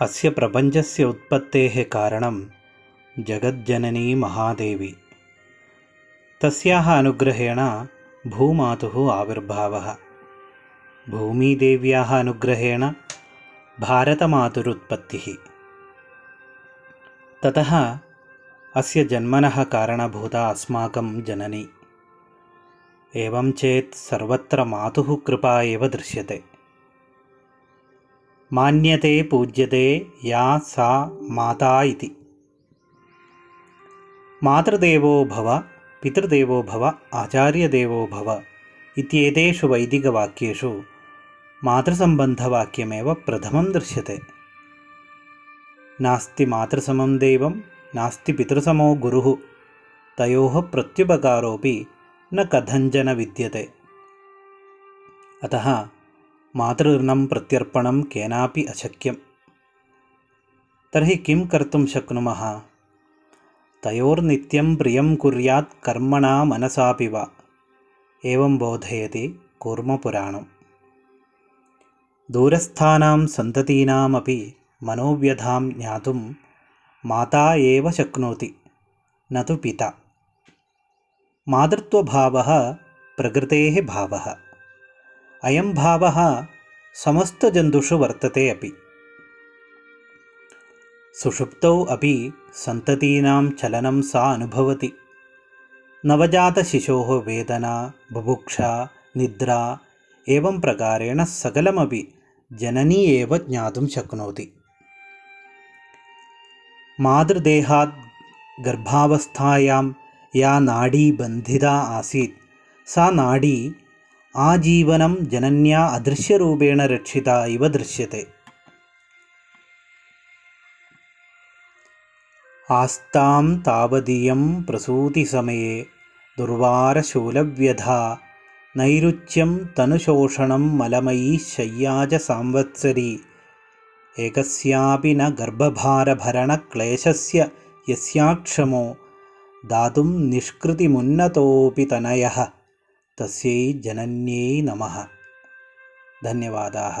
अस्य प्रपञ्चस्य उत्पत्तेः कारणं जगज्जननी महादेवी। तस्याः अनुग्रहेण भूमातुः आविर्भावः। भूमिदेव्याः अनुग्रहेण भारतमातुरुत्पत्तिः। ततः अस्य जन्मनः कारणभूता अस्माकं जननी। एवं चेत् सर्वत्र मातुः कृपा एव दृश्यते मान्यते पूज्यते या सा माता इति। मातृदेवो भव पितृदेवो भव आचार्यदेवो भव इत्येतेषु वैदिकवाक्येषु मातृसम्बन्धवाक्यमेव प्रथमं दृश्यते। नास्ति मातृसमं देवं नास्ति पितृसमो गुरुः तयोः प्रत्युपकारोऽपि न कथञ्चन विद्यते अतः मातृऋणं प्रत्यर्पणं केनापि अशक्यं तर्हि किं कर्तुं शक्नुमः? तयोर्नित्यं प्रियं कुर्यात् कर्मणा मनसापि वा। एवं बोधयति कूर्मपुराणं दूरस्थानां सन्ततीनामपि मनोव्यधां ज्ञातुं माता एव शक्नोति न तु पिता। मातृत्वभावः प्रकृतेः भावः अयं भावः समस्तजन्तुषु वर्तते अपि। सुषुप्तौ अपि सन्ततीनां चलनं सा अनुभवति। नवजातशिशोः वेदना बुभुक्षा निद्रा एवं प्रकारेण सकलमपि जननी एव ज्ञातुं शक्नोति। मातृदेहात् गर्भावस्थायां या नाडी बन्धिता आसीत् सा नाडी आजीवनं जनन्या अदृश्यरूपेण रक्षिता इव दृश्यते। आस्तां तावदीयं प्रसूतिसमये दुर्वारशूलव्यधा नैरुच्यं तनुशोषणं मलमयी शय्या च सांवत्सरी एकस्यापि न गर्भभारभरणक्लेशस्य यस्याक्षमो दातुं निष्कृतिमुन्नतोऽपि तनयः तस्यै जनन्यै नमः। धन्यवादाः